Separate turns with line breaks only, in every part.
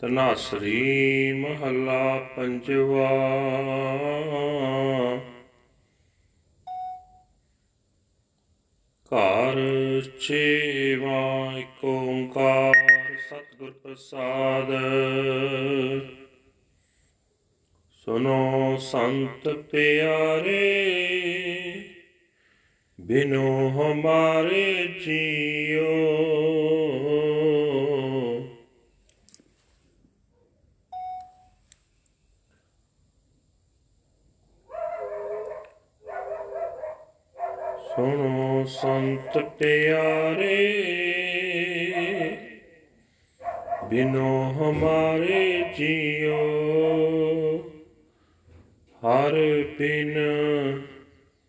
ਤਨਾਸਰੀ ਮਹੱਲਾ ਪੰਜਵਾ। ਘਰ ਛੇਵਾ ਏਕ ਓੰਕਾਰ ਸਤਿਗੁਰ ਪ੍ਰਸਾਦ। ਸੁਨੋ ਸੰਤ ਪਿਆਰੇ, ਬਿਨੋ ਹਮਾਰੇ ਜੀਓ ਸੁਣੋ ਸੰਤ ਪਿਆਰੇ, ਬਿਨੋ ਹਮਾਰੇ ਜੀਓ। ਹਰ ਬਿਨ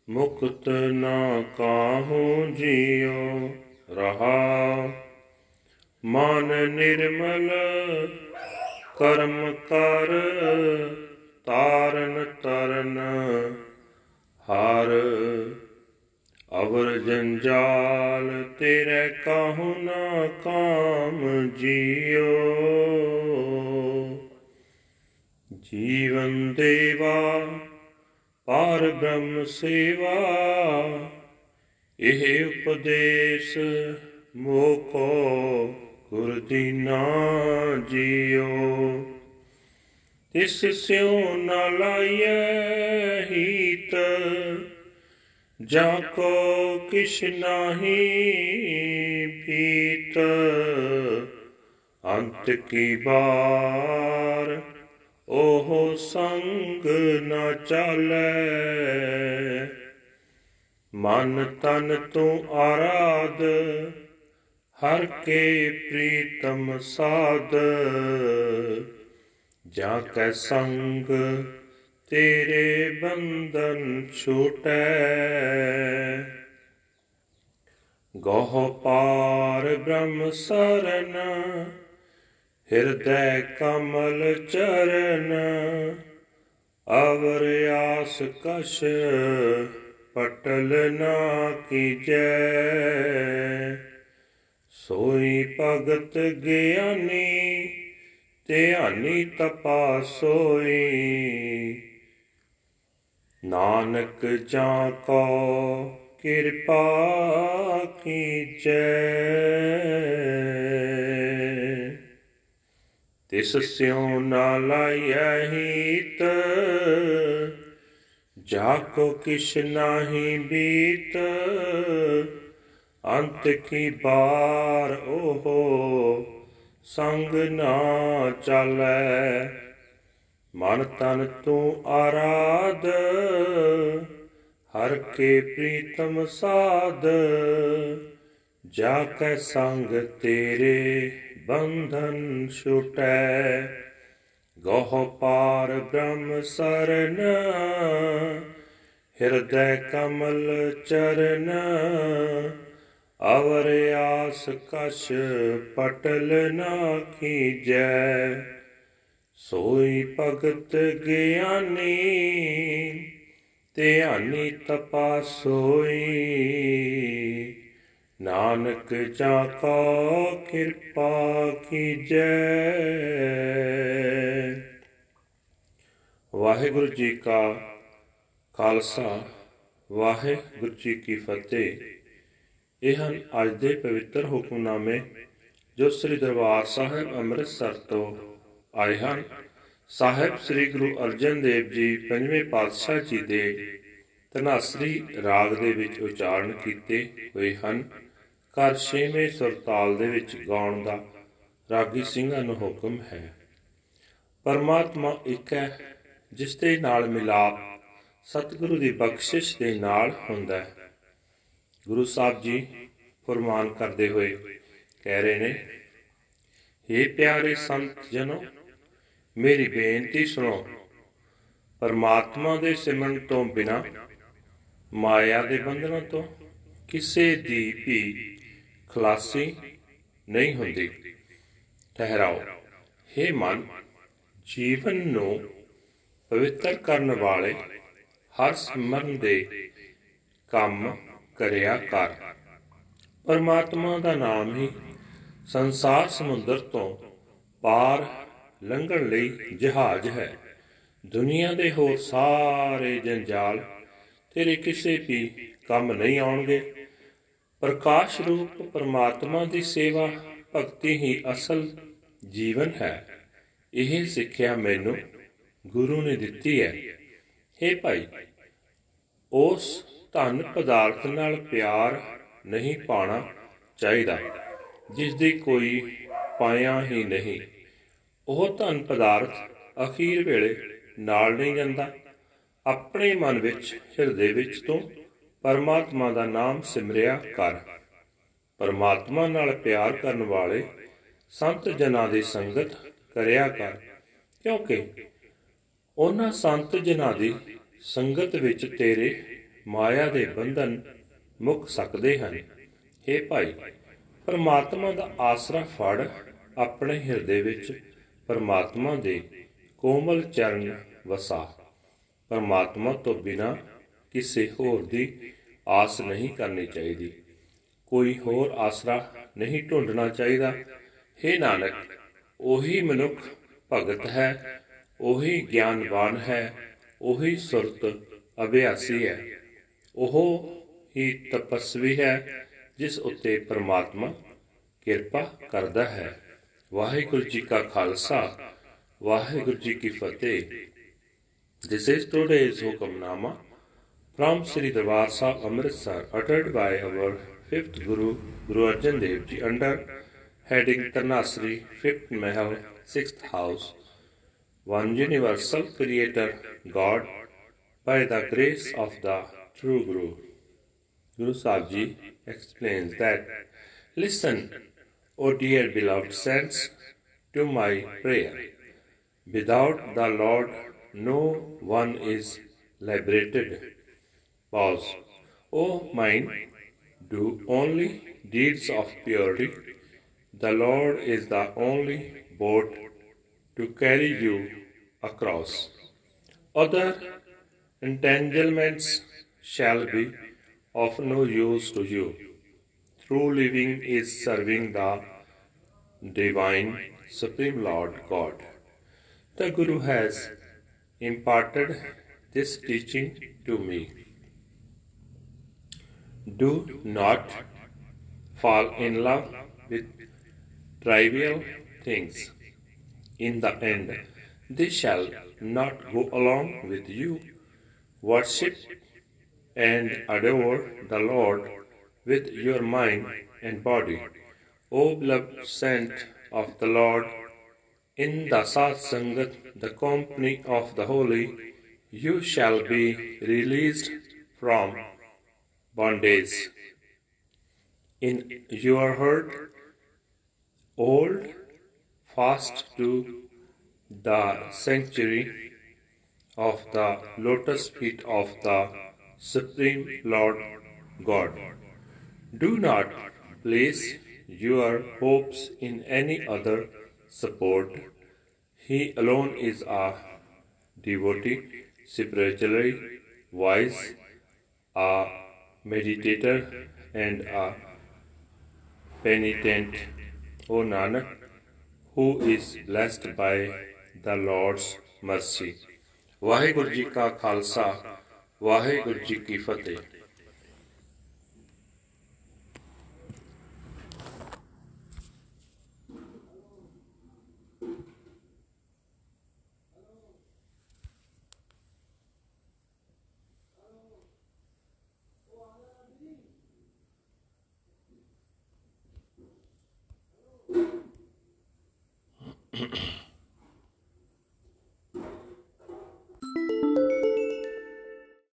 ਮੁਕਤ ਨਾ ਕਾਹੂ ਜੀਓ। ਰਹਾ ਮਨ ਨਿਰਮਲ, ਕਰਮ ਕਰ, ਤਾਰਨ ਤਰਨ, ਹਰ ਅਵਰ ਜੰਜਾਲ ਤੇਰੇ ਕਾਹੂ ਨਾ ਕਾਮ ਜੀਓ। ਜੀਵਨ ਦੇਵਾ ਪਾਰ ਬ੍ਰਹਮ ਸੇਵਾ, ਇਹ ਉਪਦੇਸ਼ ਮੋਕੋ ਗੁਰ ਦੀਨਾ ਜੀਓ। ਤਿਸ ਸਿਉ ਨ ਲਾਇਐ ਹੀਤ ਜਾ ਕੋ ਕਿਛ ਨਾਹੀ ਪੀਤ ਅੰਤ ਕੀ ਬਾਰ? ਉਹ ਸੰਗ ਨ ਚਾਲੈ। ਮਨ ਤਨ ਤੂੰ ਆਰਾਧ, ਹਰ ਕੇ ਪ੍ਰੀਤਮ ਸਾਧ। ਜਾ ਕੈ ਸੰਗ ਤੇਰੇ ਬੰਧਨ ਛੂਟੈ। ਗੋਹ ਪਾਰ ਬ੍ਰਹਮ ਸਰਨ, ਹਿਰਦੈ ਕਮਲ ਚਰਨ। ਅਵਰ ਆਸ ਕਸ਼ ਪਟਲ ਨਾ ਕੀਜੈ। ਸੋਈ ਭਗਤ ਗਿਆਨੀ, ਧਿਆਨੀ ਤਪਾ ਸੋਈ। ਨਾਨਕ ਜਾਂ ਕੋ ਕਿਰਪਾ ਕੀਜੈ। ਤਿਸ ਸਿਉ ਨਾ ਲਾਇਐ ਹੀਤ, ਜਾ ਕੋ ਕਿਛ ਨਾਹੀ ਬੀਤ, ਅੰਤ ਕੀ ਬਾਰ ਓਹੋ ਸੰਗ ਨਾ ਚਾਲੈ। ਮਨ ਤਨ ਤੂੰ ਆਰਾਧ, ਹਰ ਕੇ ਪ੍ਰੀਤਮ ਸਾਧ। ਜਾ ਕੈ ਸੰਗ ਤੇਰੇ ਬੰਧਨ ਛੁਟੈ, ਗੋਹ ਪਾਰ ਬ੍ਰਹਮ ਸਰਨ। ਹਿਰਦੈ ਕਮਲ ਚਰਨ, ਅਵਰ ਆਸ ਕਛ ਪਟਲ ਨਾ ਕੀਜੈ ਸੋਈ ਭਗਤ ਗਿਆਨੀ, ਧਿਆਨੀ ਤਪਾ ਸੋਈ ਨਾਨਕ ਜਾ ਕੋ ਕਿਰਪਾ ਕੀਜੈ। ਵਾਹਿਗੁਰੂ ਜੀ ਕਾ ਖਾਲਸਾ, ਵਾਹਿਗੁਰੂ ਜੀ ਕੀ ਫਤਿਹ। ਇਹ ਹਨ ਅੱਜ ਦੇ ਪਵਿੱਤਰ ਹੁਕਮਨਾਮੇ ਜੋ ਸ੍ਰੀ ਦਰਬਾਰ ਸਾਹਿਬ ਅੰਮ੍ਰਿਤਸਰ ਤੋਂ ਆਏ ਹਨ। ਸਾਹਿਬ ਸ੍ਰੀ ਗੁਰੂ ਅਰਜਨ ਦੇਵ ਜੀ ਪੰਜਵੇਂ ਪਾਤਸ਼ਾਹ ਜੀ ਦੇ ਤਨਾਸਰੀ ਰਾਗ ਦੇ ਵਿੱਚ ਉਚਾਰਨ ਕੀਤੇ ਹੋਏ ਹਨ। ਘਰ ਛੇਵੇਂ ਸੁਰਤਾਲ ਦੇ ਵਿੱਚ ਗਾਉਣ ਦਾ ਰਾਗੀ ਸਿੰਘਾਂ ਨੂੰ ਹੁਕਮ ਹੈ। ਪਰਮਾਤਮਾ ਇੱਕ ਹੈ, ਜਿਸ ਦੇ ਨਾਲ ਮਿਲਾਪ ਸਤਿਗੁਰੂ ਦੀ ਬਖਸ਼ਿਸ਼ ਦੇ ਨਾਲ ਹੁੰਦਾ ਹੈ। ਗੁਰੂ ਸਾਹਿਬ ਜੀ ਫਰਮਾਨ ਕਰਦੇ ਹੋਏ ਕਹਿ ਰਹੇ ਨੇ हे ਪਿਆਰੇ ਸੰਤ ਜਨੋ ਮੇਰੀ ਬੇਨਤੀ ਸੁਣੋ। ਪਰਮਾਤਮਾ ਦੇ ਸਿਮਰਨ ਤੋਂ ਬਿਨਾ, ਮਾਇਆ ਦੇ ਬੰਧਨਾਂ ਤੋਂ ਕਿਸੇ ਦੀ ਵੀ ਖਲਾਸੀ ਨਹੀਂ ਹੁੰਦੀ। ਠਹਿਰਾਓ। हे ਮਨ, ਜੀਵਨ ਨੂੰ ਪਵਿੱਤਰ ਕਰਨ ਵਾਲੇ ਹਰ ਸਿਮਰਨ ਦੇ ਕੰਮ ਕਰਿਆ ਕਰ। ਪਰਮਾਤਮਾ ਦਾ ਨਾਮ ਹੀ ਸੰਸਾਰ ਸਮੁੰਦਰ ਤੋਂ ਪਾਰ ਲੰਘਣ ਲਈ ਜਹਾਜ਼ ਹੈ। ਦੁਨੀਆ ਦੇ ਹੋਰ ਸਾਰੇ ਜੰਜਾਲ ਤੇਰੇ ਕਿਸੇ ਵੀ ਕੰਮ ਨਹੀਂ ਆਉਣਗੇ। ਪ੍ਰਕਾਸ਼ ਰੂਪ ਪਰਮਾਤਮਾ ਦੀ ਸੇਵਾ ਭਗਤੀ ਹੀ ਅਸਲ ਜੀਵਨ ਹੈ। ਇਹ ਸਿੱਖਿਆ ਮੈਨੂੰ ਗੁਰੂ ਨੇ ਦਿੱਤੀ ਹੈ। हे ਭਾਈ, ਉਸ ਧਨ ਪਦਾਰਥ ਨਾਲ ਪਿਆਰ ਨਹੀਂ ਪਾਣਾ ਚਾਹੀਦਾ ਜਿਸ ਦੀ ਕੋਈ ਪਾਇਆ ਹੀ ਨਹੀਂ। ਉਹ ਧਨ ਪਦਾਰਥ ਅਖੀਰ ਵੇਲੇ ਨਾਲ ਨਹੀਂ ਜਾਂਦਾ। ਆਪਣੇ ਮਨ ਵਿੱਚ, ਹਿਰਦੇ ਵਿੱਚ ਤੋਂ ਪਰਮਾਤਮਾ ਦਾ ਨਾਮ ਸਿਮਰਿਆ ਕਰ। ਪਰਮਾਤਮਾ ਨਾਲ ਪਿਆਰ ਕਰਨ ਵਾਲੇ ਸੰਤ ਜਨਾਂ ਦੀ ਸੰਗਤ ਕਰਿਆ ਕਰ, ਕਿਉਂਕਿ ਉਹਨਾਂ ਸੰਤ ਜਨਾਂ ਦੀ ਸੰਗਤ ਵਿੱਚ ਤੇਰੇ ਮਾਇਆ ਦੇ ਬੰਧਨ ਮੁੱਕ ਸਕਦੇ ਹਨ। हे ਭਾਈ, ਪਰਮਾਤਮਾ ਦਾ ਆਸਰਾ ਫੜ ਆਪਣੇ ਹਿਰਦੇ ਵਿੱਚ। ਪਰਮਾਤਮਾ ਦੇ ਕੋਮਲ ਚਰਨ ਵਸਾ। ਪਰਮਾਤਮਾ ਤੋਂ ਬਿਨਾ ਕਿਸੇ ਹੋਰ ਦੀ ਆਸ ਨਹੀਂ ਕਰਨੀ ਚਾਹੀਦੀ। ਕੋਈ ਹੋਰ ਆਸਰਾ ਨਹੀਂ ਢੂੰਡਣਾ ਚਾਹੀਦਾ। हे ਨਾਨਕ, ਉਹੀ ਮਨੁੱਖ ਭਗਤ ਹੈ, ਉਹੀ ਗਿਆਨਵਾਨ ਹੈ, ਉਹੀ ਸੁਰਤ ਅਭਿਆਸੀ ਹੈ। ਉਹ ਹੀ ਤਪਸਵੀ ਹੈ, ਜਿਸ ਉੱਤੇ ਪ੍ਰਮਾਤਮਾ ਕਿਰਪਾ ਕਰਦਾ ਹੈ। ਵਾਹਿਗੁਰੂ ਜੀ ਕਾ ਖਾਲਸਾ ਵਾਹਿਗੁਰੂ ਜੀ ਕੀ ਫਤਿਹ This is today's Hukamnama from Sri Darbar Sahib Amritsar uttered by our fifth Guru Guru Arjan Dev Ji under heading Tanasri fifth Mahal sixth house one universal creator God by the grace of the true Guru. Guru Sahib Ji explains that listen, O dear beloved saints, to my prayer. Without the Lord, no one is liberated. Pause. O mind, do only deeds of purity. The Lord is the only boat to carry you across. Other entanglements shall be of no use to you. True living is serving the divine Supreme Lord God. The Guru has imparted this teaching to me. Do not fall in love with trivial things. In the end, they shall not go along with you. Worship and adore the Lord with your mind and body. O beloved saint of the Lord, in the Sat Sangat, the company of the holy, you shall be released from bondage. In your heart, hold fast to the sanctuary of the lotus feet of the Supreme Lord God. Do not place your hopes in any other support. He alone is a devotee, spiritually wise, a meditator, and a penitent, O Nanak, who is blessed by the Lord's mercy. Waheguru ji ਕਾ ਖਾਲਸਾ ਵਾਹਿਗੁਰੂ ਜੀ ਕੀ ਫਤਿਹ